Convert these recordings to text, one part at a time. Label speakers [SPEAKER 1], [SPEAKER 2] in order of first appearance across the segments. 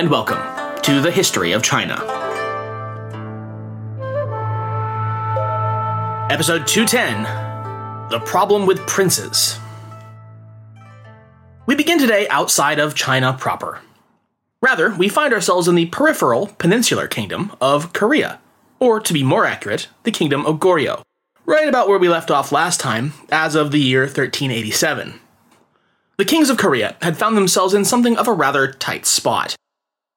[SPEAKER 1] and welcome to the history of China. Episode 210 The Problem with Princes. We begin today outside of China proper. Rather, we find ourselves in the peripheral peninsular kingdom of Korea, or to be more accurate, the kingdom of Goryeo, right about where we left off last time, as of the year 1387. The kings of Korea had found themselves in something of a rather tight spot.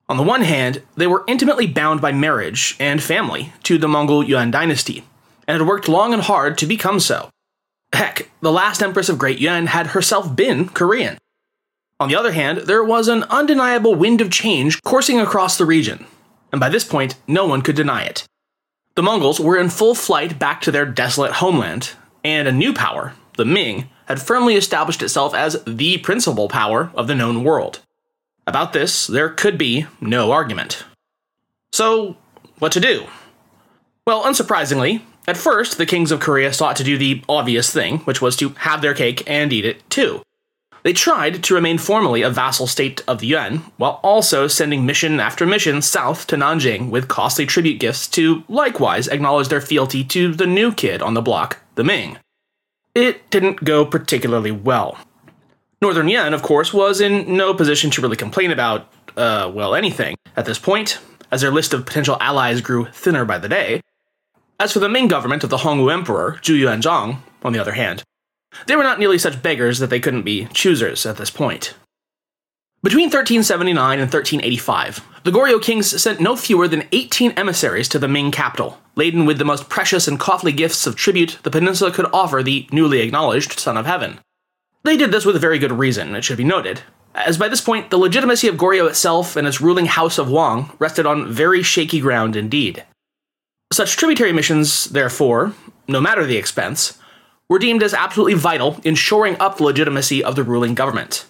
[SPEAKER 1] On the one hand, they were intimately bound by marriage and family to the Mongol Yuan dynasty, and had worked long and hard to become so. Heck, the last empress of Great Yuan had herself been Korean. On the other hand, there was an undeniable wind of change coursing across the region, and by this point, no one could deny it. The Mongols were in full flight back to their desolate homeland, and a new power, the Ming, had firmly established itself as the principal power of the known world. About this, there could be no argument. So, what to do? Well, unsurprisingly, at first, the kings of Korea sought to do the obvious thing, which was to have their cake and eat it too. They tried to remain formally a vassal state of the Yuan, while also sending mission after mission south to Nanjing with costly tribute gifts to likewise acknowledge their fealty to the new kid on the block, the Ming. It didn't go particularly well. Northern Yuan, of course, was in no position to really complain about, uh, well, anything at this point, as their list of potential allies grew thinner by the day, as for the Ming government of the Hongwu Emperor, Zhu Yuanzhang, on the other hand, they were not nearly such beggars that they couldn't be choosers at this point. Between 1379 and 1385, the Goryeo kings sent no fewer than 18 emissaries to the Ming capital, laden with the most precious and costly gifts of tribute the peninsula could offer the newly acknowledged Son of Heaven. They did this with very good reason, it should be noted, as by this point the legitimacy of Goryeo itself and its ruling House of Wang rested on very shaky ground indeed. Such tributary missions, therefore, no matter the expense, were deemed as absolutely vital in shoring up the legitimacy of the ruling government.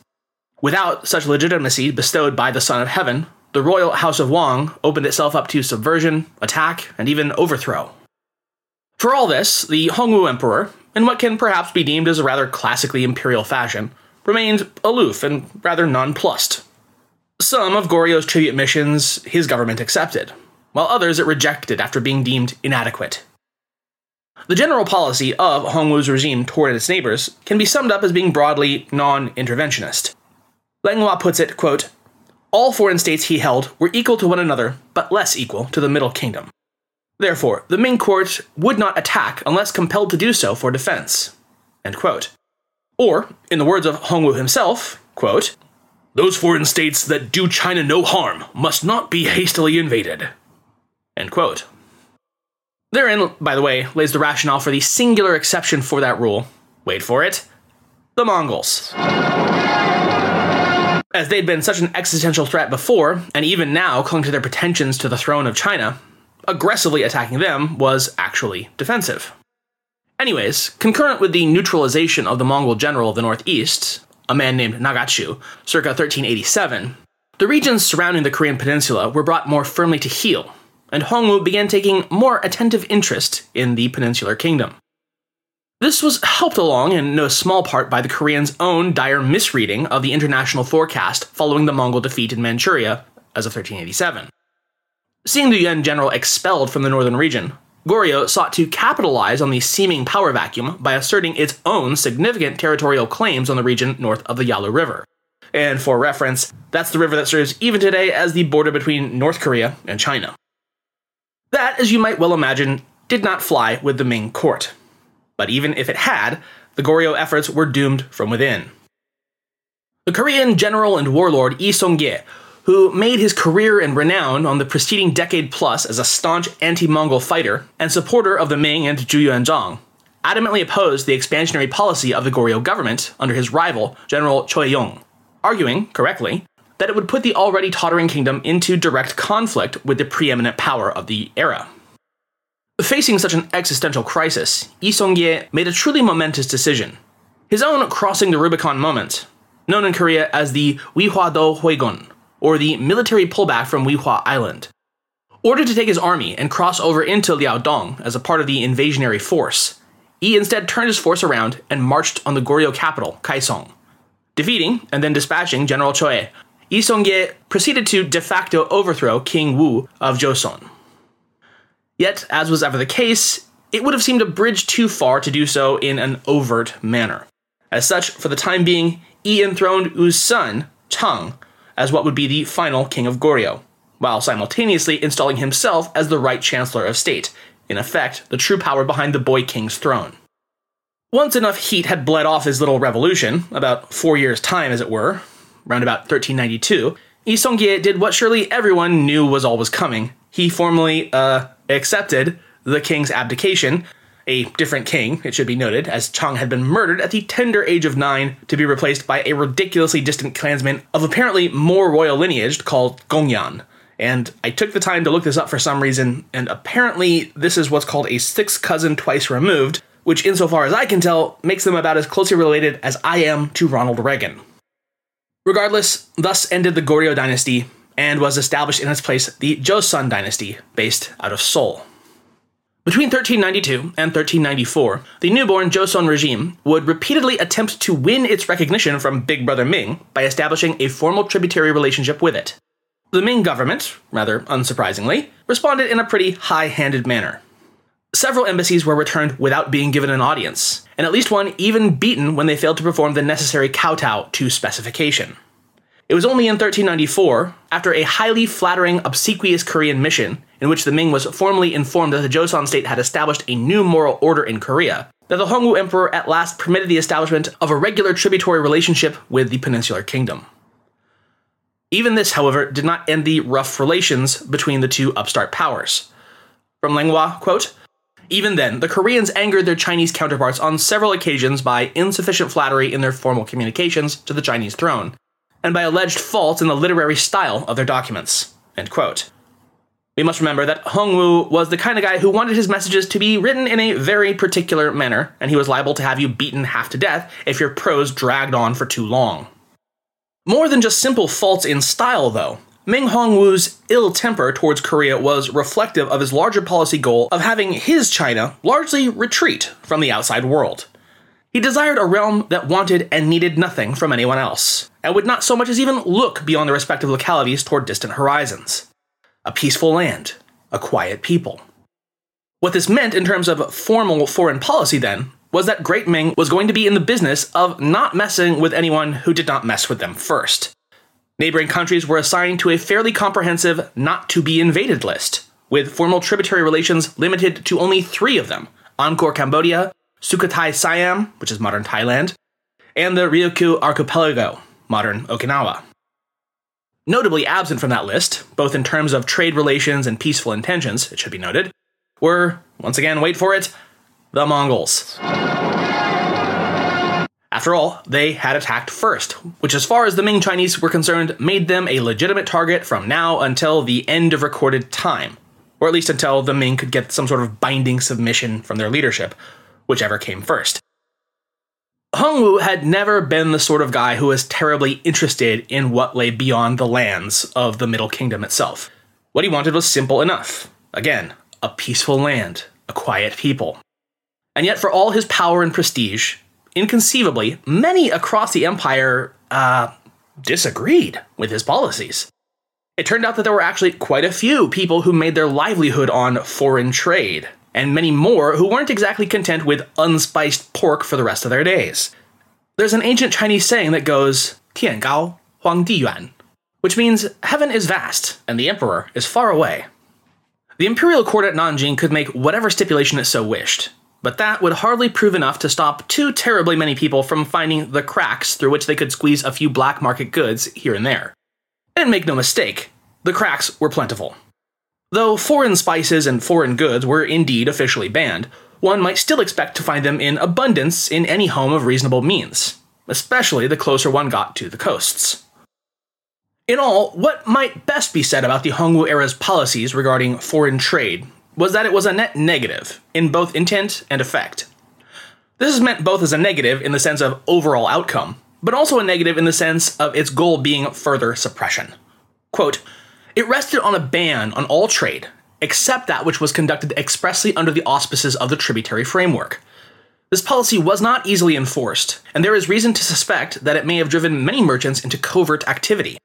[SPEAKER 1] Without such legitimacy bestowed by the Son of Heaven, the royal House of Wang opened itself up to subversion, attack, and even overthrow. For all this, the Hongwu Emperor, in what can perhaps be deemed as a rather classically imperial fashion, remained aloof and rather nonplussed. Some of Goryeo's tribute missions his government accepted, while others it rejected after being deemed inadequate. The general policy of Hongwu's regime toward its neighbors can be summed up as being broadly non interventionist. Langlois puts it, quote, All foreign states he held were equal to one another, but less equal to the Middle Kingdom. Therefore, the Ming court would not attack unless compelled to do so for defense. Or, in the words of Hongwu himself, quote, Those foreign states that do China no harm must not be hastily invaded. Therein, by the way, lays the rationale for the singular exception for that rule. Wait for it the Mongols. As they'd been such an existential threat before, and even now clung to their pretensions to the throne of China, aggressively attacking them was actually defensive. Anyways, concurrent with the neutralization of the Mongol general of the northeast, a man named Nagachu, circa 1387, the regions surrounding the Korean peninsula were brought more firmly to heel, and Hongwu began taking more attentive interest in the peninsular kingdom. This was helped along in no small part by the Koreans' own dire misreading of the international forecast following the Mongol defeat in Manchuria as of 1387. Seeing the Yuan general expelled from the northern region, Goryeo sought to capitalize on the seeming power vacuum by asserting its own significant territorial claims on the region north of the Yalu River. And for reference, that's the river that serves even today as the border between North Korea and China. That, as you might well imagine, did not fly with the Ming court. But even if it had, the Goryeo efforts were doomed from within. The Korean general and warlord Yi Song-gye, who made his career and renown on the preceding decade plus as a staunch anti-Mongol fighter and supporter of the Ming and Yuanzhang, adamantly opposed the expansionary policy of the Goryeo government under his rival, General Choi Yong, arguing, correctly, that it would put the already tottering kingdom into direct conflict with the preeminent power of the era. Facing such an existential crisis, Yi Song-gye made a truly momentous decision. His own crossing the Rubicon moment, known in Korea as the Wihwa-do Huigun, or the military pullback from Wihwa Island. Ordered to take his army and cross over into Liaodong as a part of the invasionary force, he instead turned his force around and marched on the Goryeo capital, Kaesong, defeating and then dispatching General Choi Yi Songye proceeded to de facto overthrow King Wu of Joseon. Yet, as was ever the case, it would have seemed a bridge too far to do so in an overt manner. As such, for the time being, Yi enthroned Wu's son, Chang, as what would be the final king of Goryeo, while simultaneously installing himself as the right chancellor of state, in effect, the true power behind the boy king's throne. Once enough heat had bled off his little revolution, about four years' time as it were, round about 1392, Yi Songye did what surely everyone knew was always coming. He formally, uh, accepted the king's abdication, a different king, it should be noted, as Chang had been murdered at the tender age of nine to be replaced by a ridiculously distant clansman of apparently more royal lineage called Gongyang. And I took the time to look this up for some reason, and apparently this is what's called a sixth cousin twice removed, which, insofar as I can tell, makes them about as closely related as I am to Ronald Reagan. Regardless, thus ended the Goryeo dynasty, and was established in its place the Joseon dynasty, based out of Seoul. Between 1392 and 1394, the newborn Joseon regime would repeatedly attempt to win its recognition from Big Brother Ming by establishing a formal tributary relationship with it. The Ming government, rather unsurprisingly, responded in a pretty high handed manner. Several embassies were returned without being given an audience, and at least one even beaten when they failed to perform the necessary kowtow to specification. It was only in 1394, after a highly flattering, obsequious Korean mission, in which the Ming was formally informed that the Joseon state had established a new moral order in Korea, that the Hongwu Emperor at last permitted the establishment of a regular tributary relationship with the Peninsular Kingdom. Even this, however, did not end the rough relations between the two upstart powers. From Langlois, quote, even then, the Koreans angered their Chinese counterparts on several occasions by insufficient flattery in their formal communications to the Chinese throne, and by alleged faults in the literary style of their documents. We must remember that Hongwu was the kind of guy who wanted his messages to be written in a very particular manner, and he was liable to have you beaten half to death if your prose dragged on for too long. More than just simple faults in style, though, Ming Hongwu's ill temper towards Korea was reflective of his larger policy goal of having his China largely retreat from the outside world. He desired a realm that wanted and needed nothing from anyone else, and would not so much as even look beyond the respective localities toward distant horizons. A peaceful land, a quiet people. What this meant in terms of formal foreign policy, then, was that Great Ming was going to be in the business of not messing with anyone who did not mess with them first. Neighboring countries were assigned to a fairly comprehensive not to be invaded list, with formal tributary relations limited to only three of them Angkor, Cambodia, Sukhothai Siam, which is modern Thailand, and the Ryukyu Archipelago, modern Okinawa. Notably absent from that list, both in terms of trade relations and peaceful intentions, it should be noted, were, once again, wait for it, the Mongols. After all, they had attacked first, which, as far as the Ming Chinese were concerned, made them a legitimate target from now until the end of recorded time, or at least until the Ming could get some sort of binding submission from their leadership, whichever came first. Hongwu had never been the sort of guy who was terribly interested in what lay beyond the lands of the Middle Kingdom itself. What he wanted was simple enough. Again, a peaceful land, a quiet people. And yet, for all his power and prestige, inconceivably, many across the empire uh, disagreed with his policies. It turned out that there were actually quite a few people who made their livelihood on foreign trade, and many more who weren't exactly content with unspiced pork for the rest of their days. There's an ancient Chinese saying that goes, Tian Gao, Huang Di Yuan, which means heaven is vast and the emperor is far away. The imperial court at Nanjing could make whatever stipulation it so wished, but that would hardly prove enough to stop too terribly many people from finding the cracks through which they could squeeze a few black market goods here and there. And make no mistake, the cracks were plentiful. Though foreign spices and foreign goods were indeed officially banned, one might still expect to find them in abundance in any home of reasonable means, especially the closer one got to the coasts. In all, what might best be said about the Hongwu era's policies regarding foreign trade was that it was a net negative in both intent and effect. This is meant both as a negative in the sense of overall outcome, but also a negative in the sense of its goal being further suppression. Quote, it rested on a ban on all trade, except that which was conducted expressly under the auspices of the tributary framework. This policy was not easily enforced, and there is reason to suspect that it may have driven many merchants into covert activity.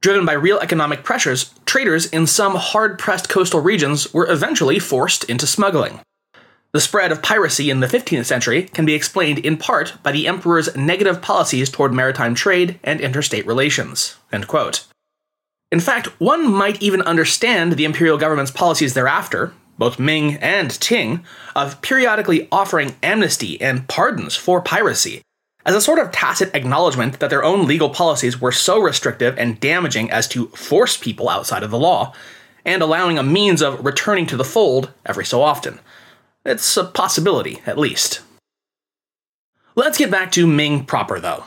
[SPEAKER 1] Driven by real economic pressures, traders in some hard pressed coastal regions were eventually forced into smuggling. The spread of piracy in the 15th century can be explained in part by the emperor's negative policies toward maritime trade and interstate relations. In fact, one might even understand the imperial government's policies thereafter, both Ming and Qing, of periodically offering amnesty and pardons for piracy, as a sort of tacit acknowledgement that their own legal policies were so restrictive and damaging as to force people outside of the law, and allowing a means of returning to the fold every so often. It's a possibility, at least. Let's get back to Ming proper, though.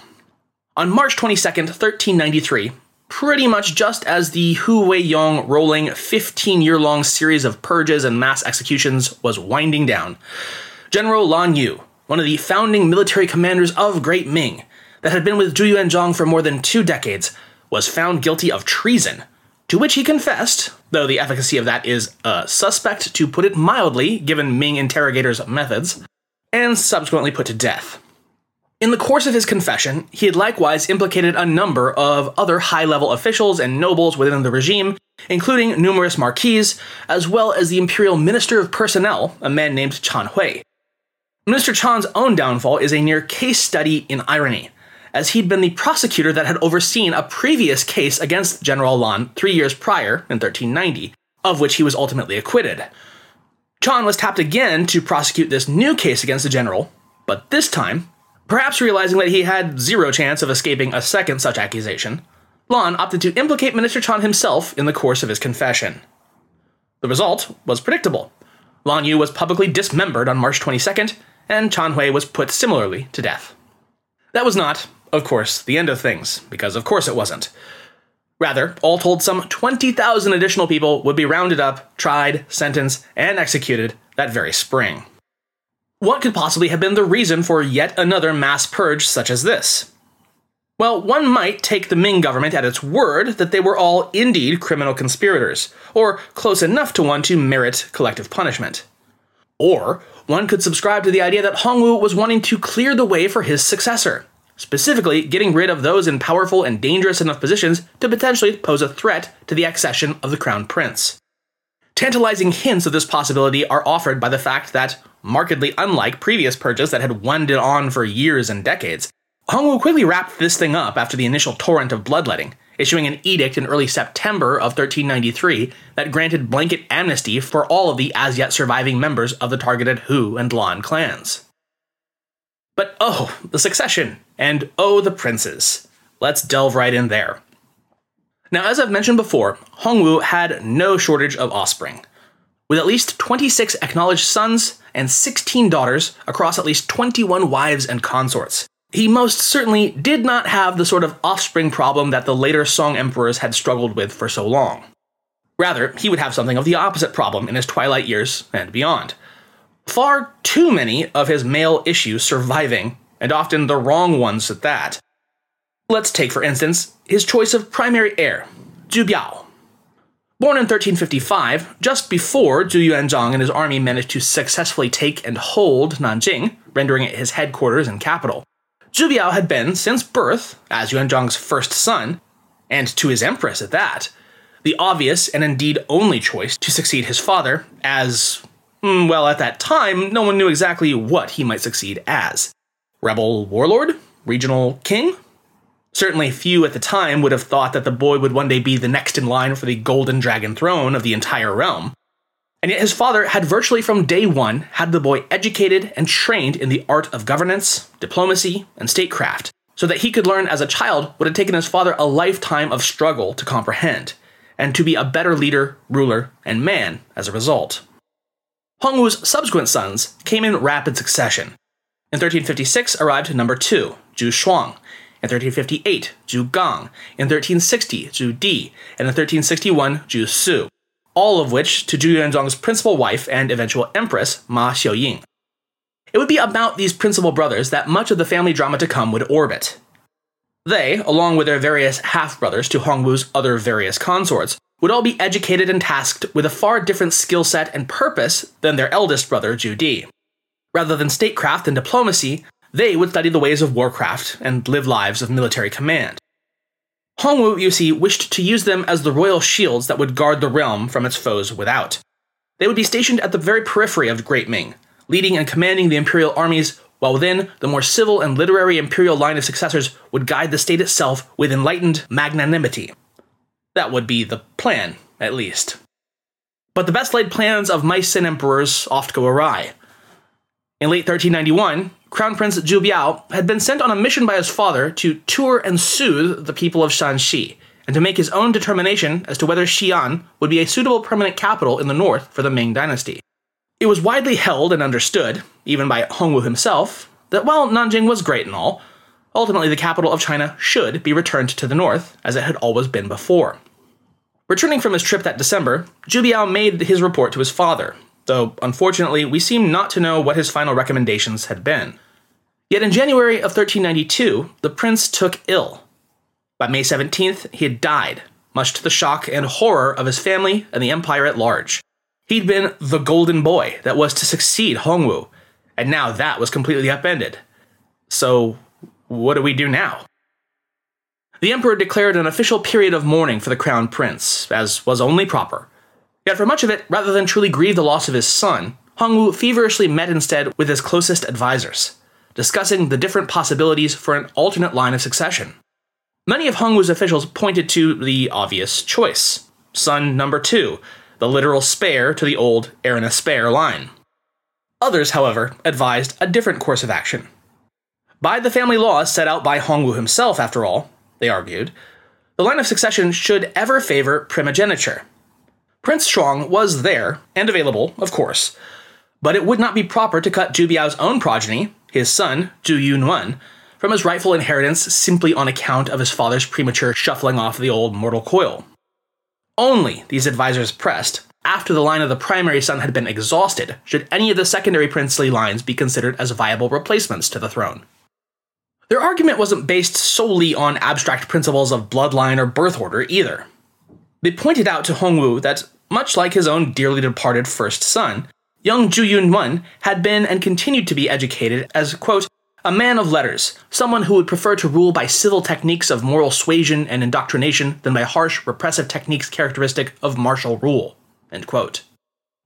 [SPEAKER 1] On March 22, 1393, pretty much just as the Hu Weiyong rolling 15 year long series of purges and mass executions was winding down, General Lan Yu, one of the founding military commanders of Great Ming, that had been with Zhu Yuanzhang for more than two decades, was found guilty of treason, to which he confessed, though the efficacy of that is uh, suspect to put it mildly, given Ming interrogators' methods, and subsequently put to death. In the course of his confession, he had likewise implicated a number of other high level officials and nobles within the regime, including numerous marquises, as well as the imperial minister of personnel, a man named Chan Hui, Minister Chan's own downfall is a near case study in irony, as he'd been the prosecutor that had overseen a previous case against General Lan three years prior, in 1390, of which he was ultimately acquitted. Chan was tapped again to prosecute this new case against the general, but this time, perhaps realizing that he had zero chance of escaping a second such accusation, Lan opted to implicate Minister Chan himself in the course of his confession. The result was predictable. Lan Yu was publicly dismembered on March 22nd, and Chan Hui was put similarly to death. That was not, of course, the end of things, because of course it wasn't. Rather, all told, some 20,000 additional people would be rounded up, tried, sentenced, and executed that very spring. What could possibly have been the reason for yet another mass purge such as this? Well, one might take the Ming government at its word that they were all indeed criminal conspirators, or close enough to one to merit collective punishment. Or one could subscribe to the idea that Hongwu was wanting to clear the way for his successor, specifically getting rid of those in powerful and dangerous enough positions to potentially pose a threat to the accession of the crown prince. Tantalizing hints of this possibility are offered by the fact that, markedly unlike previous purges that had wended on for years and decades, Hongwu quickly wrapped this thing up after the initial torrent of bloodletting, issuing an edict in early September of 1393 that granted blanket amnesty for all of the as yet surviving members of the targeted Hu and Lan clans. But oh, the succession, and oh, the princes. Let's delve right in there. Now, as I've mentioned before, Hongwu had no shortage of offspring. With at least 26 acknowledged sons and 16 daughters across at least 21 wives and consorts, he most certainly did not have the sort of offspring problem that the later Song emperors had struggled with for so long. Rather, he would have something of the opposite problem in his twilight years and beyond. Far too many of his male issues surviving, and often the wrong ones at that. Let's take, for instance, his choice of primary heir, Zhu Biao. Born in 1355, just before Zhu Yuanzhang and his army managed to successfully take and hold Nanjing, rendering it his headquarters and capital, Zhu Biao had been, since birth, as Yuanzhang's first son, and to his empress at that, the obvious and indeed only choice to succeed his father, as, hmm, well, at that time, no one knew exactly what he might succeed as. Rebel warlord? Regional king? Certainly few at the time would have thought that the boy would one day be the next in line for the golden dragon throne of the entire realm. And yet his father had virtually from day one had the boy educated and trained in the art of governance, diplomacy, and statecraft, so that he could learn as a child what had taken his father a lifetime of struggle to comprehend, and to be a better leader, ruler, and man as a result. Hongwu's subsequent sons came in rapid succession. In 1356 arrived number 2, Zhu Shuang. In 1358, Zhu Gang. In 1360, Zhu Di. And in 1361, Zhu Su all of which to Zhu Yuanzhang's principal wife and eventual empress, Ma Xiuying. It would be about these principal brothers that much of the family drama to come would orbit. They, along with their various half brothers to Hongwu's other various consorts, would all be educated and tasked with a far different skill set and purpose than their eldest brother, Zhu Di. Rather than statecraft and diplomacy, they would study the ways of warcraft and live lives of military command. Hongwu, you see, wished to use them as the royal shields that would guard the realm from its foes without. They would be stationed at the very periphery of Great Ming, leading and commanding the imperial armies, while within, the more civil and literary imperial line of successors would guide the state itself with enlightened magnanimity. That would be the plan, at least. But the best laid plans of mice and emperors oft go awry. In late 1391, Crown Prince Zhu Biao had been sent on a mission by his father to tour and soothe the people of Shanxi, and to make his own determination as to whether Xi'an would be a suitable permanent capital in the north for the Ming dynasty. It was widely held and understood, even by Hongwu himself, that while Nanjing was great and all, ultimately the capital of China should be returned to the north, as it had always been before. Returning from his trip that December, Zhu Biao made his report to his father, though unfortunately we seem not to know what his final recommendations had been. Yet in January of 1392, the prince took ill. By May 17th, he had died, much to the shock and horror of his family and the empire at large. He'd been the golden boy that was to succeed Hongwu, and now that was completely upended. So, what do we do now? The emperor declared an official period of mourning for the crown prince, as was only proper. Yet for much of it, rather than truly grieve the loss of his son, Hongwu feverishly met instead with his closest advisors, discussing the different possibilities for an alternate line of succession. Many of Hongwu's officials pointed to the obvious choice son number two, the literal spare to the old heir and a spare line. Others, however, advised a different course of action. By the family laws set out by Hongwu himself, after all, they argued, the line of succession should ever favor primogeniture, Prince Shuang was there, and available, of course, but it would not be proper to cut Zhu Biao's own progeny, his son, Zhu Yunwen, from his rightful inheritance simply on account of his father's premature shuffling off the old mortal coil. Only, these advisers pressed, after the line of the primary son had been exhausted, should any of the secondary princely lines be considered as viable replacements to the throne. Their argument wasn't based solely on abstract principles of bloodline or birth order either. They pointed out to Hongwu that much like his own dearly departed first son, young Zhu Yunwen had been and continued to be educated as, quote, a man of letters, someone who would prefer to rule by civil techniques of moral suasion and indoctrination than by harsh, repressive techniques characteristic of martial rule.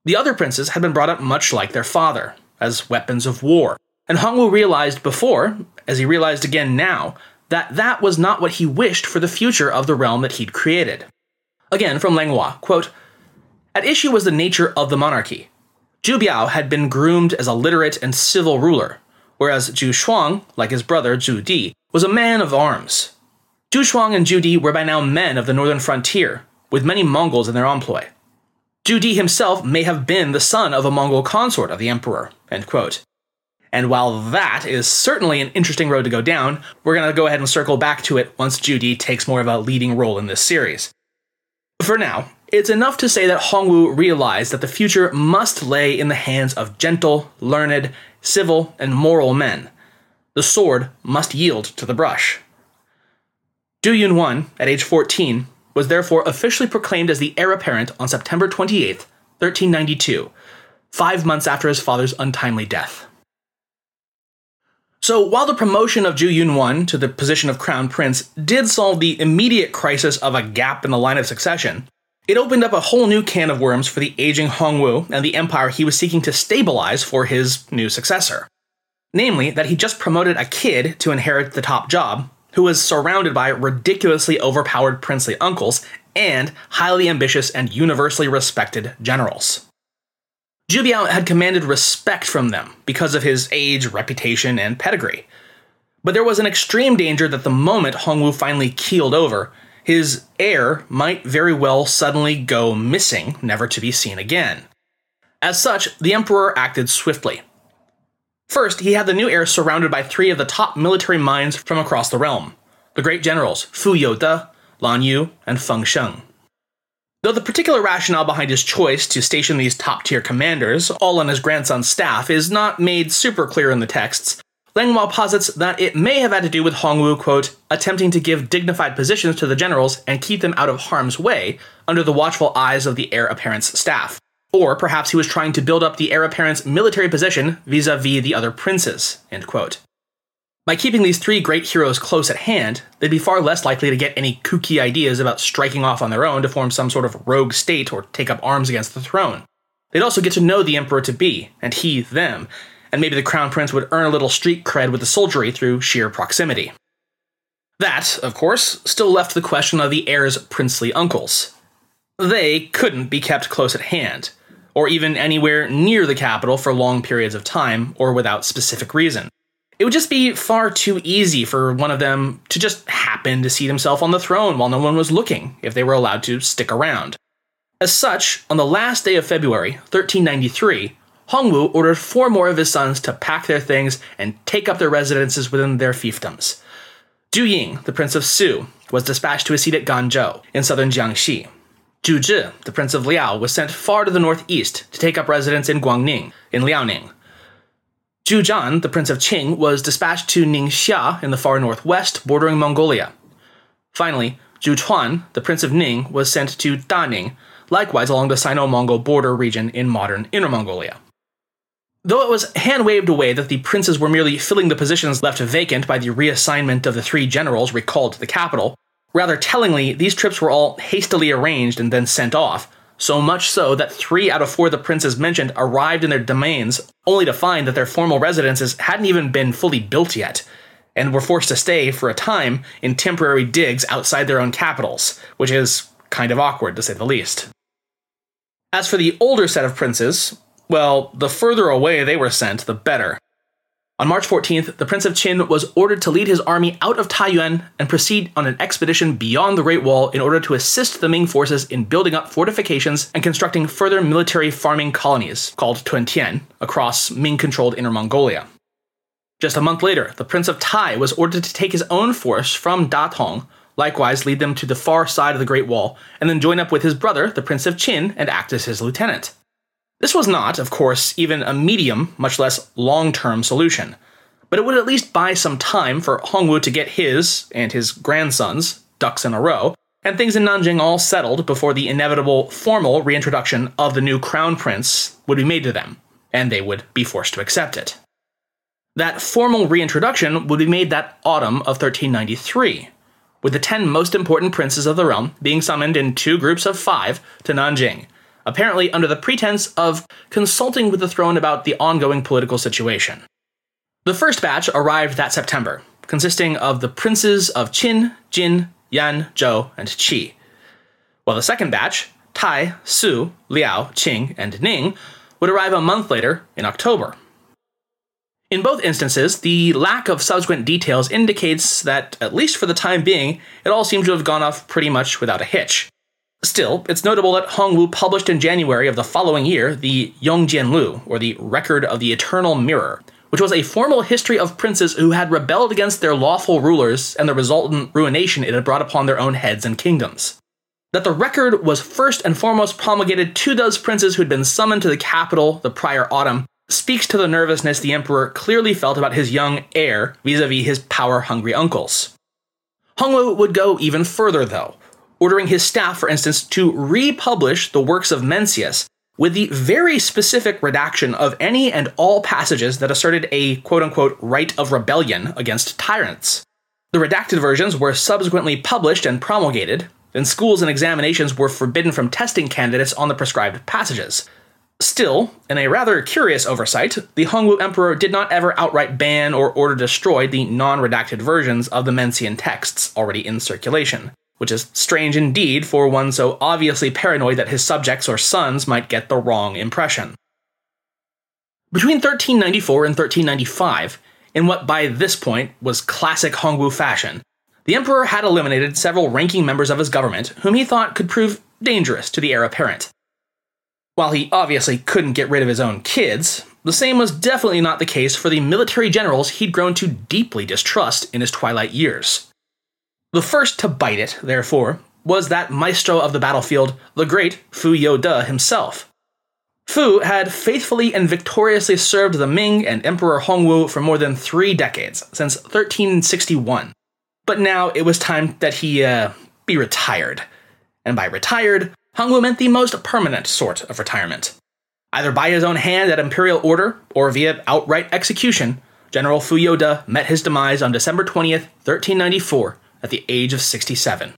[SPEAKER 1] The other princes had been brought up much like their father, as weapons of war, and Hongwu realized before, as he realized again now, that that was not what he wished for the future of the realm that he'd created. Again, from Langlois, quote, at issue was the nature of the monarchy. Zhu Biao had been groomed as a literate and civil ruler, whereas Zhu Shuang, like his brother Zhu Di, was a man of arms. Zhu Shuang and Zhu Di were by now men of the northern frontier, with many Mongols in their employ. Zhu Di himself may have been the son of a Mongol consort of the emperor. And while that is certainly an interesting road to go down, we're going to go ahead and circle back to it once Zhu Di takes more of a leading role in this series. For now, it's enough to say that Hongwu realized that the future must lay in the hands of gentle, learned, civil, and moral men. The sword must yield to the brush. Zhu Yunwen, at age 14, was therefore officially proclaimed as the heir apparent on September 28, 1392, five months after his father's untimely death. So, while the promotion of Zhu Yunwen to the position of crown prince did solve the immediate crisis of a gap in the line of succession, it opened up a whole new can of worms for the aging Hongwu and the empire he was seeking to stabilize for his new successor. Namely, that he just promoted a kid to inherit the top job, who was surrounded by ridiculously overpowered princely uncles and highly ambitious and universally respected generals. Zhu Biao had commanded respect from them because of his age, reputation, and pedigree. But there was an extreme danger that the moment Hongwu finally keeled over, his heir might very well suddenly go missing, never to be seen again. As such, the emperor acted swiftly. First, he had the new heir surrounded by three of the top military minds from across the realm the great generals Fu Youde, Lan Yu, and Feng Sheng. Though the particular rationale behind his choice to station these top tier commanders, all on his grandson's staff, is not made super clear in the texts, Langlois posits that it may have had to do with Hongwu, quote, attempting to give dignified positions to the generals and keep them out of harm's way under the watchful eyes of the heir apparent's staff. Or perhaps he was trying to build up the heir apparent's military position vis a vis the other princes, end quote. By keeping these three great heroes close at hand, they'd be far less likely to get any kooky ideas about striking off on their own to form some sort of rogue state or take up arms against the throne. They'd also get to know the emperor to be, and he them, and maybe the crown prince would earn a little street cred with the soldiery through sheer proximity. That, of course, still left the question of the heir's princely uncles. They couldn't be kept close at hand, or even anywhere near the capital for long periods of time or without specific reason. It would just be far too easy for one of them to just happen to seat himself on the throne while no one was looking if they were allowed to stick around. As such, on the last day of February, 1393, Hongwu ordered four more of his sons to pack their things and take up their residences within their fiefdoms. Zhu Ying, the Prince of Su, was dispatched to a seat at Ganzhou in southern Jiangxi. Zhu Zhi, the Prince of Liao, was sent far to the northeast to take up residence in Guangning, in Liaoning, Zhu Zhan, the Prince of Qing, was dispatched to Ningxia in the far northwest, bordering Mongolia. Finally, Zhu Quan, the Prince of Ning, was sent to Daning, likewise along the Sino Mongol border region in modern Inner Mongolia. Though it was hand waved away that the princes were merely filling the positions left vacant by the reassignment of the three generals recalled to the capital, rather tellingly, these trips were all hastily arranged and then sent off, so much so that three out of four of the princes mentioned arrived in their domains only to find that their formal residences hadn't even been fully built yet, and were forced to stay for a time in temporary digs outside their own capitals, which is kind of awkward to say the least. As for the older set of princes, well, the further away they were sent, the better. On March 14th, the Prince of Qin was ordered to lead his army out of Taiyuan and proceed on an expedition beyond the Great Wall in order to assist the Ming forces in building up fortifications and constructing further military farming colonies, called Tuntian, across Ming controlled Inner Mongolia. Just a month later, the Prince of Tai was ordered to take his own force from Datong, likewise lead them to the far side of the Great Wall, and then join up with his brother, the Prince of Qin, and act as his lieutenant. This was not, of course, even a medium, much less long term solution, but it would at least buy some time for Hongwu to get his and his grandsons ducks in a row, and things in Nanjing all settled before the inevitable formal reintroduction of the new crown prince would be made to them, and they would be forced to accept it. That formal reintroduction would be made that autumn of 1393, with the ten most important princes of the realm being summoned in two groups of five to Nanjing apparently under the pretense of consulting with the throne about the ongoing political situation. The first batch arrived that September, consisting of the princes of Qin, Jin, Yan, Zhou, and Qi, while the second batch, Tai, Su, Liao, Qing, and Ning, would arrive a month later in October. In both instances, the lack of subsequent details indicates that, at least for the time being, it all seems to have gone off pretty much without a hitch. Still, it's notable that Hongwu published in January of the following year the Yongjianlu, or the Record of the Eternal Mirror, which was a formal history of princes who had rebelled against their lawful rulers and the resultant ruination it had brought upon their own heads and kingdoms. That the record was first and foremost promulgated to those princes who had been summoned to the capital the prior autumn speaks to the nervousness the emperor clearly felt about his young heir vis a vis his power hungry uncles. Hongwu would go even further, though, ordering his staff, for instance, to republish the works of Mencius with the very specific redaction of any and all passages that asserted a quote unquote right of rebellion against tyrants. The redacted versions were subsequently published and promulgated, and schools and examinations were forbidden from testing candidates on the prescribed passages. Still, in a rather curious oversight, the Hongwu Emperor did not ever outright ban or order destroyed the non redacted versions of the Mencian texts already in circulation which is strange indeed for one so obviously paranoid that his subjects or sons might get the wrong impression. Between 1394 and 1395, in what by this point was classic Hongwu fashion, the emperor had eliminated several ranking members of his government whom he thought could prove dangerous to the heir apparent. While he obviously couldn't get rid of his own kids, the same was definitely not the case for the military generals he'd grown to deeply distrust in his twilight years. The first to bite it, therefore, was that maestro of the battlefield, the great Fu Youde himself. Fu had faithfully and victoriously served the Ming and Emperor Hongwu for more than three decades, since 1361. But now it was time that he, uh, be retired. And by retired, Hongwu meant the most permanent sort of retirement. Either by his own hand at imperial order, or via outright execution, General Fu Youde met his demise on December 20th, 1394, at the age of 67.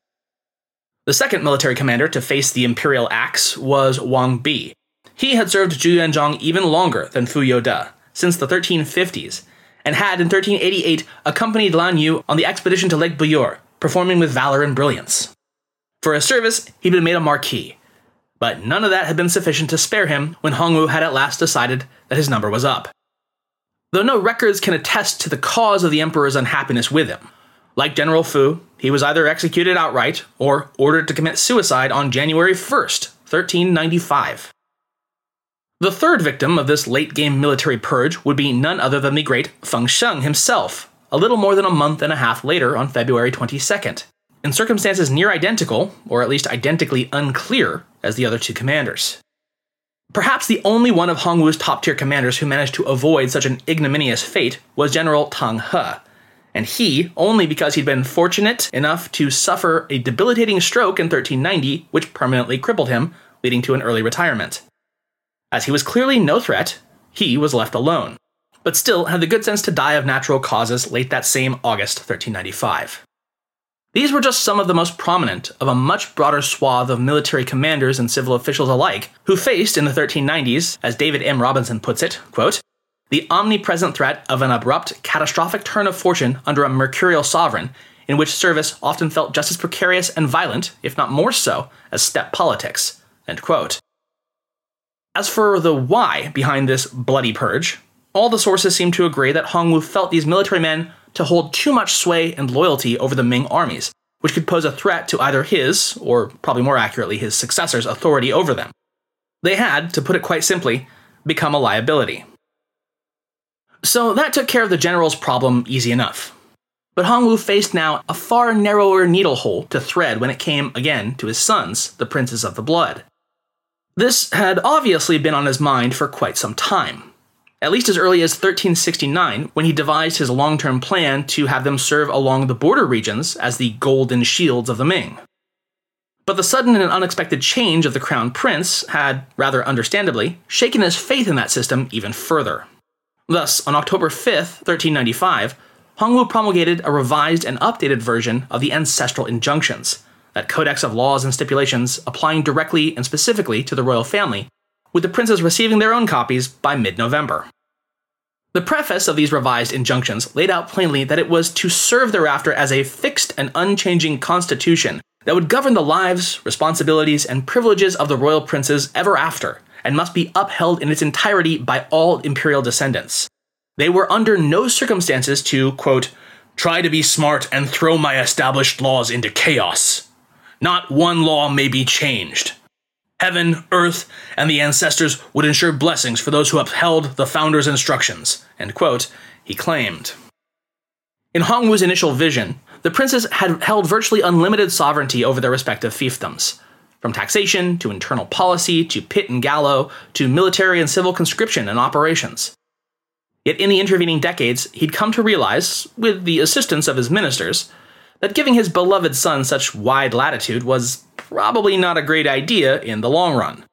[SPEAKER 1] The second military commander to face the imperial axe was Wang Bi. He had served Zhu Yuanzhang even longer than Fu Youde, since the 1350s, and had in 1388 accompanied Lan Yu on the expedition to Lake Buyur, performing with valor and brilliance. For his service, he'd been made a marquis, but none of that had been sufficient to spare him when Hongwu had at last decided that his number was up. Though no records can attest to the cause of the emperor's unhappiness with him, like General Fu, he was either executed outright or ordered to commit suicide on January 1st, 1395. The third victim of this late game military purge would be none other than the great Feng Sheng himself, a little more than a month and a half later on February 22nd, in circumstances near identical, or at least identically unclear, as the other two commanders. Perhaps the only one of Hongwu's top tier commanders who managed to avoid such an ignominious fate was General Tang He, and he only because he'd been fortunate enough to suffer a debilitating stroke in 1390, which permanently crippled him, leading to an early retirement. As he was clearly no threat, he was left alone, but still had the good sense to die of natural causes late that same August 1395. These were just some of the most prominent of a much broader swath of military commanders and civil officials alike who faced in the 1390s, as David M. Robinson puts it, quote, the omnipresent threat of an abrupt, catastrophic turn of fortune under a mercurial sovereign, in which service often felt just as precarious and violent, if not more so, as steppe politics. As for the why behind this bloody purge, all the sources seem to agree that Hongwu felt these military men to hold too much sway and loyalty over the Ming armies, which could pose a threat to either his, or probably more accurately, his successor's authority over them. They had, to put it quite simply, become a liability. So that took care of the general's problem easy enough. But Hongwu faced now a far narrower needle hole to thread when it came again to his sons, the princes of the blood. This had obviously been on his mind for quite some time. At least as early as 1369, when he devised his long term plan to have them serve along the border regions as the golden shields of the Ming. But the sudden and unexpected change of the crown prince had, rather understandably, shaken his faith in that system even further. Thus, on October 5th, 1395, Hongwu promulgated a revised and updated version of the Ancestral Injunctions, that codex of laws and stipulations applying directly and specifically to the royal family, with the princes receiving their own copies by mid November. The preface of these revised injunctions laid out plainly that it was to serve thereafter as a fixed and unchanging constitution that would govern the lives, responsibilities, and privileges of the royal princes ever after, and must be upheld in its entirety by all imperial descendants. They were under no circumstances to, quote, try to be smart and throw my established laws into chaos. Not one law may be changed. Heaven, earth, and the ancestors would ensure blessings for those who upheld the founder's instructions, quote, he claimed. In Hongwu's initial vision, the princes had held virtually unlimited sovereignty over their respective fiefdoms, from taxation to internal policy to pit and gallow to military and civil conscription and operations. Yet in the intervening decades, he'd come to realize, with the assistance of his ministers, that giving his beloved son such wide latitude was probably not a great idea in the long run.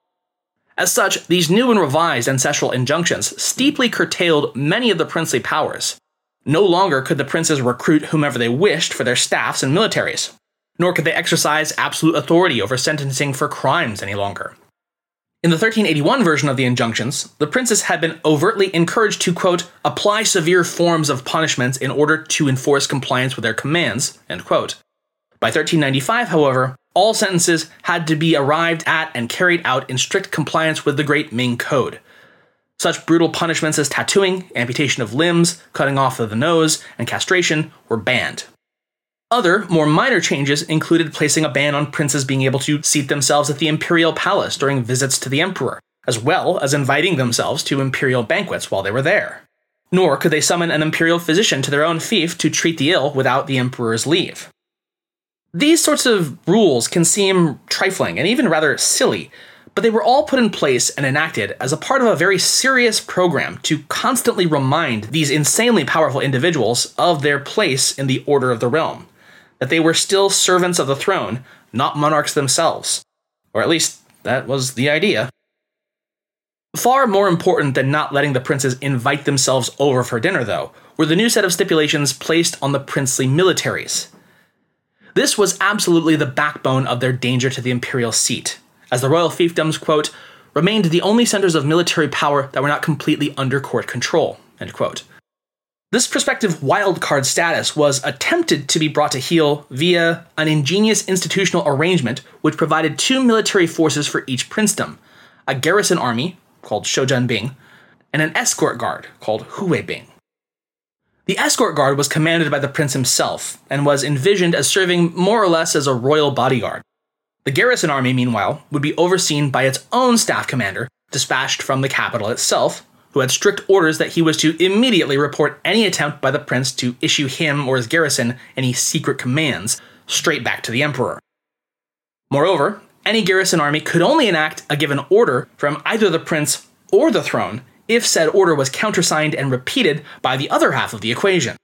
[SPEAKER 1] As such, these new and revised ancestral injunctions steeply curtailed many of the princely powers. No longer could the princes recruit whomever they wished for their staffs and militaries nor could they exercise absolute authority over sentencing for crimes any longer. In the 1381 version of the injunctions, the princes had been overtly encouraged to, quote, apply severe forms of punishments in order to enforce compliance with their commands, end quote. By 1395, however, all sentences had to be arrived at and carried out in strict compliance with the Great Ming Code. Such brutal punishments as tattooing, amputation of limbs, cutting off of the nose, and castration were banned. Other, more minor changes included placing a ban on princes being able to seat themselves at the imperial palace during visits to the emperor, as well as inviting themselves to imperial banquets while they were there. Nor could they summon an imperial physician to their own fief to treat the ill without the emperor's leave. These sorts of rules can seem trifling and even rather silly, but they were all put in place and enacted as a part of a very serious program to constantly remind these insanely powerful individuals of their place in the order of the realm that they were still servants of the throne, not monarchs themselves. Or at least, that was the idea. Far more important than not letting the princes invite themselves over for dinner, though, were the new set of stipulations placed on the princely militaries. This was absolutely the backbone of their danger to the imperial seat, as the royal fiefdoms, quote, remained the only centers of military power that were not completely under court control, end quote. This prospective wildcard status was attempted to be brought to heel via an ingenious institutional arrangement which provided two military forces for each princedom a garrison army, called Shoujanbing, and an escort guard, called Huweibing. The escort guard was commanded by the prince himself and was envisioned as serving more or less as a royal bodyguard. The garrison army, meanwhile, would be overseen by its own staff commander, dispatched from the capital itself, who had strict orders that he was to immediately report any attempt by the prince to issue him or his garrison any secret commands straight back to the emperor. Moreover, any garrison army could only enact a given order from either the prince or the throne if said order was countersigned and repeated by the other half of the equation.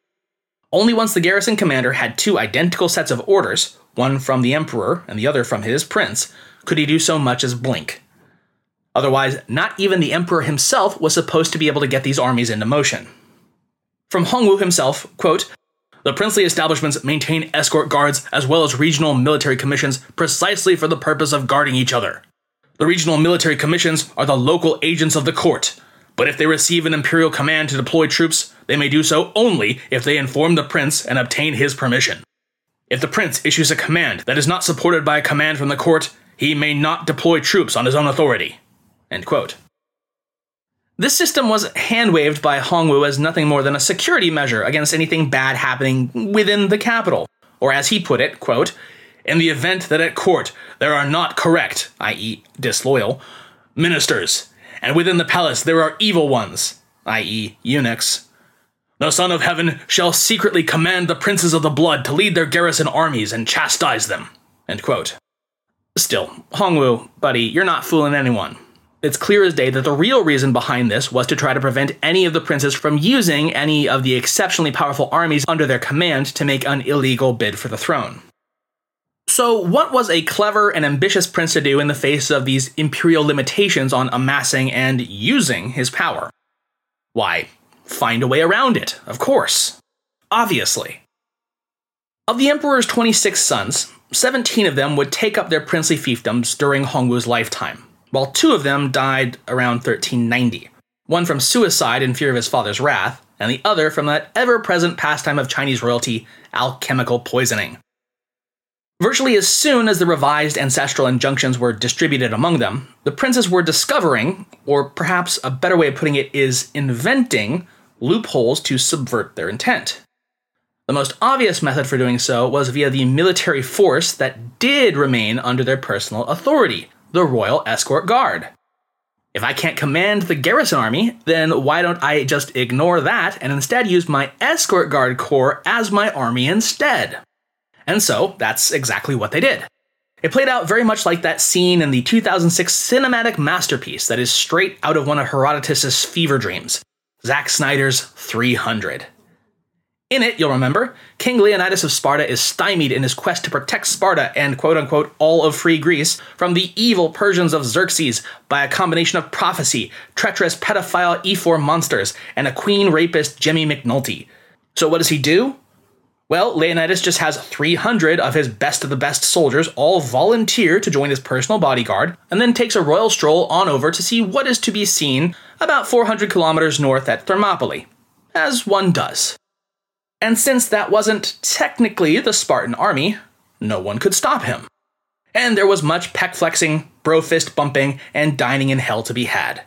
[SPEAKER 1] Only once the garrison commander had two identical sets of orders, one from the emperor and the other from his prince, could he do so much as blink. Otherwise, not even the emperor himself was supposed to be able to get these armies into motion. From Hongwu himself, quote, the princely establishments maintain escort guards as well as regional military commissions precisely for the purpose of guarding each other. The regional military commissions are the local agents of the court, but if they receive an imperial command to deploy troops, they may do so only if they inform the prince and obtain his permission. If the prince issues a command that is not supported by a command from the court, he may not deploy troops on his own authority. End quote. This system was hand waved by Hongwu as nothing more than a security measure against anything bad happening within the capital. Or as he put it, quote, in the event that at court there are not correct, i.e., disloyal, ministers, and within the palace there are evil ones, i.e., eunuchs, the Son of Heaven shall secretly command the princes of the blood to lead their garrison armies and chastise them. End quote. Still, Hongwu, buddy, you're not fooling anyone. It's clear as day that the real reason behind this was to try to prevent any of the princes from using any of the exceptionally powerful armies under their command to make an illegal bid for the throne. So, what was a clever and ambitious prince to do in the face of these imperial limitations on amassing and using his power? Why, find a way around it, of course. Obviously. Of the emperor's 26 sons, 17 of them would take up their princely fiefdoms during Hongwu's lifetime while two of them died around 1390. One from suicide in fear of his father's wrath, and the other from that ever present pastime of Chinese royalty, alchemical poisoning. Virtually as soon as the revised ancestral injunctions were distributed among them, the princes were discovering, or perhaps a better way of putting it is inventing, loopholes to subvert their intent. The most obvious method for doing so was via the military force that did remain under their personal authority, the Royal Escort Guard. If I can't command the garrison army, then why don't I just ignore that and instead use my escort guard corps as my army instead? And so that's exactly what they did. It played out very much like that scene in the 2006 cinematic masterpiece that is straight out of one of Herodotus' fever dreams Zack Snyder's 300. In it, you'll remember, King Leonidas of Sparta is stymied in his quest to protect Sparta and quote unquote all of free Greece from the evil Persians of Xerxes by a combination of prophecy, treacherous pedophile ephor monsters, and a queen rapist Jimmy McNulty. So what does he do? Well, Leonidas just has 300 of his best of the best soldiers all volunteer to join his personal bodyguard, and then takes a royal stroll on over to see what is to be seen about 400 kilometers north at Thermopylae, as one does. And since that wasn't technically the Spartan army, no one could stop him. And there was much peck flexing, bro fist bumping, and dining in hell to be had.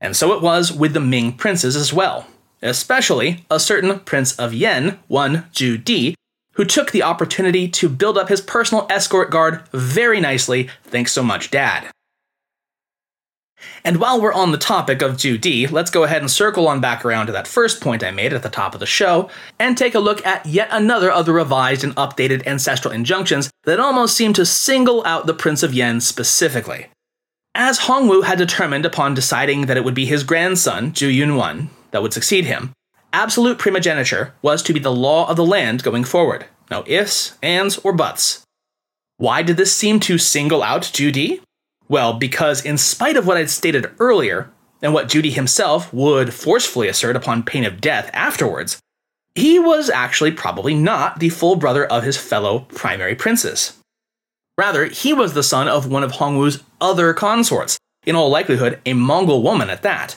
[SPEAKER 1] And so it was with the Ming princes as well, especially a certain Prince of Yan, one Zhu Di, who took the opportunity to build up his personal escort guard very nicely, thanks so much, Dad. And while we're on the topic of Di, let's go ahead and circle on back around to that first point I made at the top of the show, and take a look at yet another of the revised and updated ancestral injunctions that almost seem to single out the Prince of Yan specifically. As Hongwu had determined upon deciding that it would be his grandson, Zhu Yunwen, that would succeed him, absolute primogeniture was to be the law of the land going forward. No ifs, ands, or buts. Why did this seem to single out Di? Well, because in spite of what I'd stated earlier, and what Zhu Di himself would forcefully assert upon pain of death afterwards, he was actually probably not the full brother of his fellow primary princes. Rather, he was the son of one of Hongwu's other consorts, in all likelihood, a Mongol woman at that.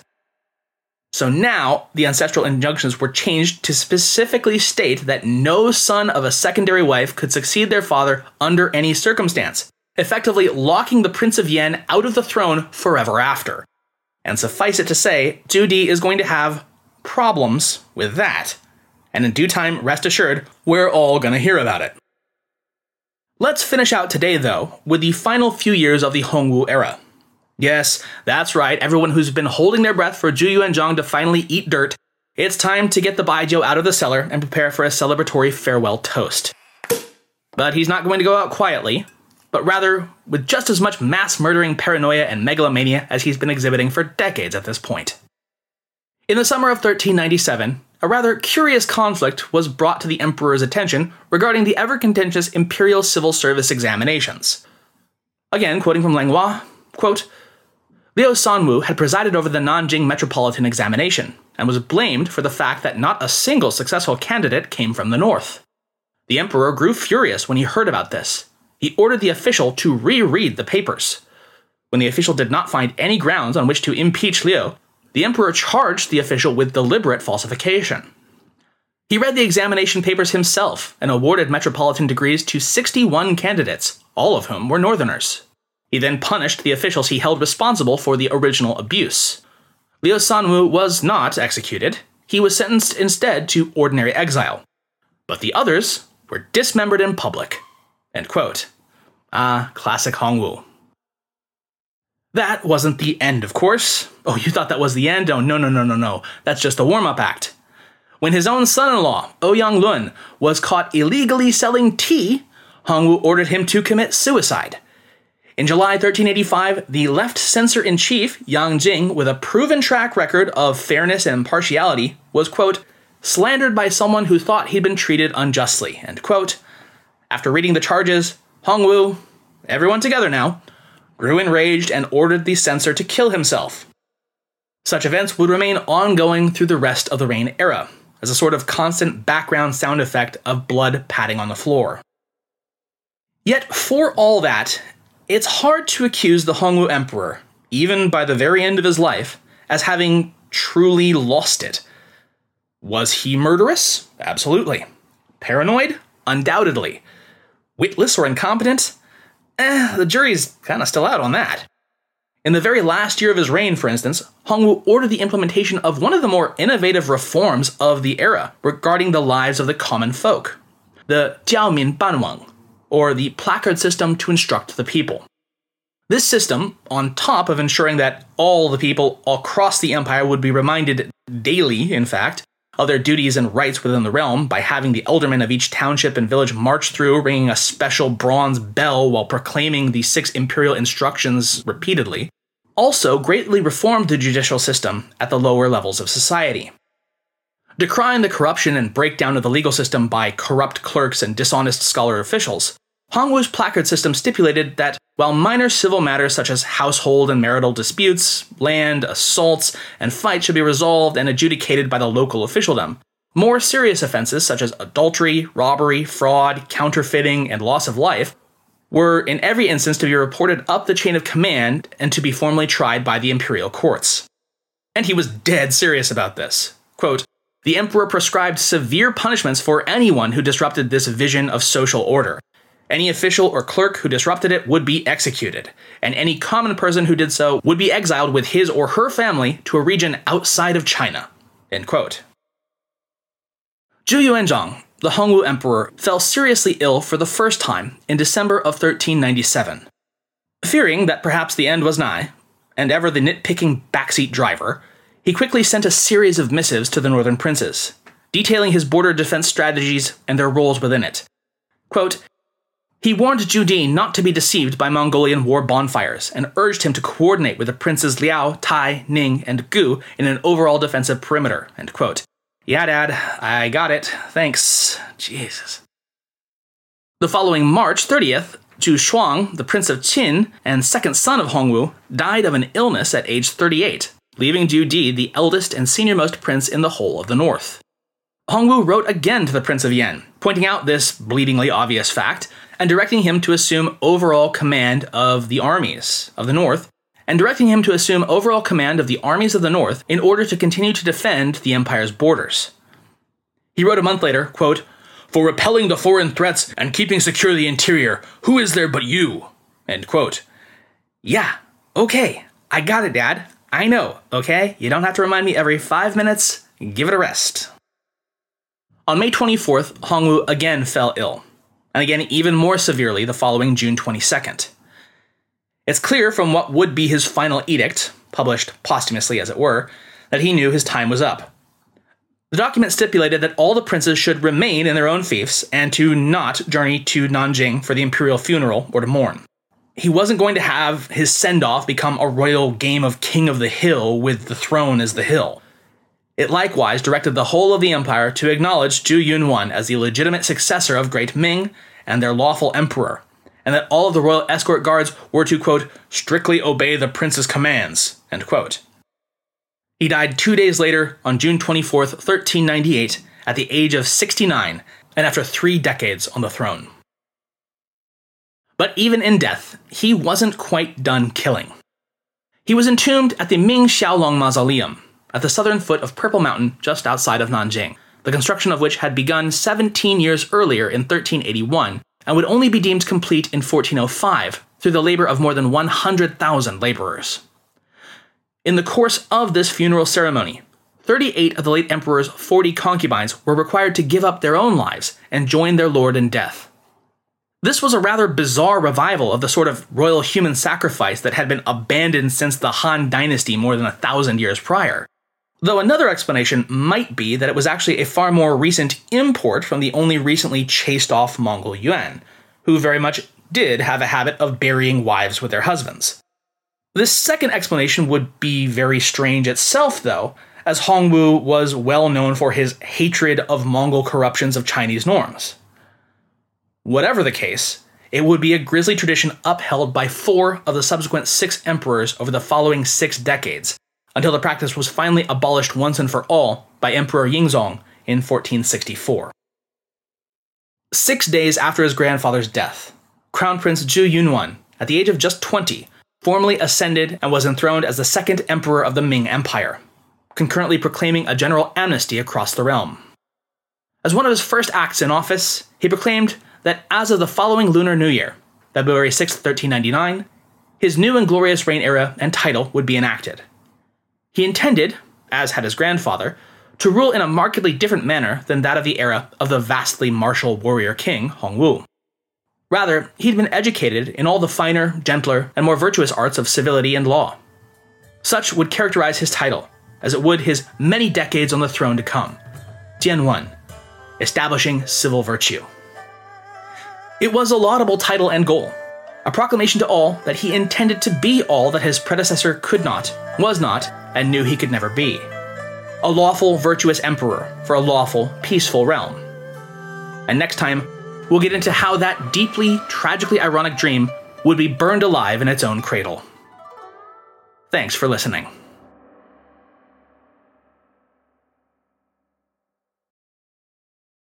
[SPEAKER 1] So now, the ancestral injunctions were changed to specifically state that no son of a secondary wife could succeed their father under any circumstance, effectively locking the Prince of Yan out of the throne forever after. And suffice it to say, Zhu Di is going to have problems with that. And in due time, rest assured, we're all going to hear about it. Let's finish out today, though, with the final few years of the Hongwu era. Yes, that's right, everyone who's been holding their breath for Zhu Yuanzhang to finally eat dirt, it's time to get the Baijiu out of the cellar and prepare for a celebratory farewell toast. But he's not going to go out quietly but rather with just as much mass murdering paranoia and megalomania as he's been exhibiting for decades at this point. In the summer of 1397, a rather curious conflict was brought to the emperor's attention regarding the ever contentious imperial civil service examinations. Again, quoting from Langlois, quote, Liu Sanwu had presided over the Nanjing metropolitan examination and was blamed for the fact that not a single successful candidate came from the north. The emperor grew furious when he heard about this he ordered the official to reread the papers. When the official did not find any grounds on which to impeach Liu, the emperor charged the official with deliberate falsification. He read the examination papers himself and awarded metropolitan degrees to 61 candidates, all of whom were northerners. He then punished the officials he held responsible for the original abuse. Liu Sanwu was not executed, he was sentenced instead to ordinary exile. But the others were dismembered in public. End quote. Ah, classic Hongwu. That wasn't the end, of course. Oh, you thought that was the end? Oh, no, no, no, no, no. That's just a warm up act. When his own son in law, Ouyang Lun, was caught illegally selling tea, Hongwu ordered him to commit suicide. In July 1385, the left censor in chief, Yang Jing, with a proven track record of fairness and impartiality, was, quote, slandered by someone who thought he'd been treated unjustly, end quote. After reading the charges, Hongwu, everyone together now, grew enraged and ordered the censor to kill himself. Such events would remain ongoing through the rest of the Reign era, as a sort of constant background sound effect of blood patting on the floor. Yet, for all that, it's hard to accuse the Hongwu Emperor, even by the very end of his life, as having truly lost it. Was he murderous? Absolutely. Paranoid? Undoubtedly witless or incompetent? Eh, the jury's kind of still out on that. In the very last year of his reign, for instance, Hongwu ordered the implementation of one of the more innovative reforms of the era regarding the lives of the common folk the Jiaomin Bangwen, or the placard system to instruct the people. This system, on top of ensuring that all the people across the empire would be reminded daily, in fact, of their duties and rights within the realm by having the aldermen of each township and village march through, ringing a special bronze bell while proclaiming the six imperial instructions repeatedly, also greatly reformed the judicial system at the lower levels of society. Decrying the corruption and breakdown of the legal system by corrupt clerks and dishonest scholar officials, Hongwu's placard system stipulated that while minor civil matters such as household and marital disputes, land, assaults, and fights should be resolved and adjudicated by the local officialdom, more serious offenses such as adultery, robbery, fraud, counterfeiting, and loss of life were in every instance to be reported up the chain of command and to be formally tried by the imperial courts. And he was dead serious about this. Quote, the emperor prescribed severe punishments for anyone who disrupted this vision of social order, any official or clerk who disrupted it would be executed, and any common person who did so would be exiled with his or her family to a region outside of China. End quote. Zhu Yuanzhang, the Hongwu emperor, fell seriously ill for the first time in December of 1397. Fearing that perhaps the end was nigh, and ever the nitpicking backseat driver, he quickly sent a series of missives to the northern princes, detailing his border defense strategies and their roles within it. Quote, he warned Zhu Di not to be deceived by Mongolian war bonfires and urged him to coordinate with the princes Liao, Tai, Ning, and Gu in an overall defensive perimeter. End quote. Yeah, Dad, I got it. Thanks. Jesus. The following March 30th, Zhu Shuang, the Prince of Qin and second son of Hongwu, died of an illness at age 38, leaving Zhu Di the eldest and seniormost prince in the whole of the north. Hongwu wrote again to the Prince of Yan, pointing out this bleedingly obvious fact and directing him to assume overall command of the armies of the north, and directing him to assume overall command of the armies of the north in order to continue to defend the empire's borders. He wrote a month later, quote, For repelling the foreign threats and keeping secure the interior, who is there but you? End quote. Yeah, okay, I got it, Dad. I know, okay? You don't have to remind me every five minutes. Give it a rest. On May 24th, Hongwu again fell ill, and again even more severely the following June 22nd. It's clear from what would be his final edict, published posthumously as it were, that he knew his time was up. The document stipulated that all the princes should remain in their own fiefs and to not journey to Nanjing for the imperial funeral or to mourn. He wasn't going to have his send off become a royal game of King of the Hill with the throne as the hill. It likewise directed the whole of the empire to acknowledge Zhu Yunwen as the legitimate successor of Great Ming and their lawful emperor, and that all of the royal escort guards were to, quote, strictly obey the prince's commands, end quote. He died two days later, on June 24th, 1398, at the age of 69, and after three decades on the throne. But even in death, he wasn't quite done killing. He was entombed at the Ming Xiaoling Mausoleum, at the southern foot of Purple Mountain just outside of Nanjing, the construction of which had begun 17 years earlier in 1381 and would only be deemed complete in 1405 through the labor of more than 100,000 laborers. In the course of this funeral ceremony, 38 of the late emperor's 40 concubines were required to give up their own lives and join their lord in death. This was a rather bizarre revival of the sort of royal human sacrifice that had been abandoned since the Han Dynasty more than a thousand years prior. Though another explanation might be that it was actually a far more recent import from the only recently chased off Mongol Yuan, who very much did have a habit of burying wives with their husbands. This second explanation would be very strange itself, though, as Hongwu was well known for his hatred of Mongol corruptions of Chinese norms. Whatever the case, it would be a grisly tradition upheld by four of the subsequent six emperors over the following six decades, until the practice was finally abolished once and for all by Emperor Yingzong in 1464. Six days after his grandfather's death, Crown Prince Zhu Yunwen, at the age of just 20, formally ascended and was enthroned as the second emperor of the Ming Empire, concurrently proclaiming a general amnesty across the realm. As one of his first acts in office, he proclaimed that as of the following Lunar New Year, February 6, 1399, his new and glorious reign era and title would be enacted, he intended, as had his grandfather, to rule in a markedly different manner than that of the era of the vastly martial warrior king Hongwu. Rather, he'd been educated in all the finer, gentler, and more virtuous arts of civility and law. Such would characterize his title, as it would his many decades on the throne to come. Jianwen, establishing civil virtue. It was a laudable title and goal, a proclamation to all that he intended to be all that his predecessor could not, was not, and knew he could never be. A lawful, virtuous emperor for a lawful, peaceful realm. And next time, we'll get into how that deeply, tragically ironic dream would be burned alive in its own cradle. Thanks for listening.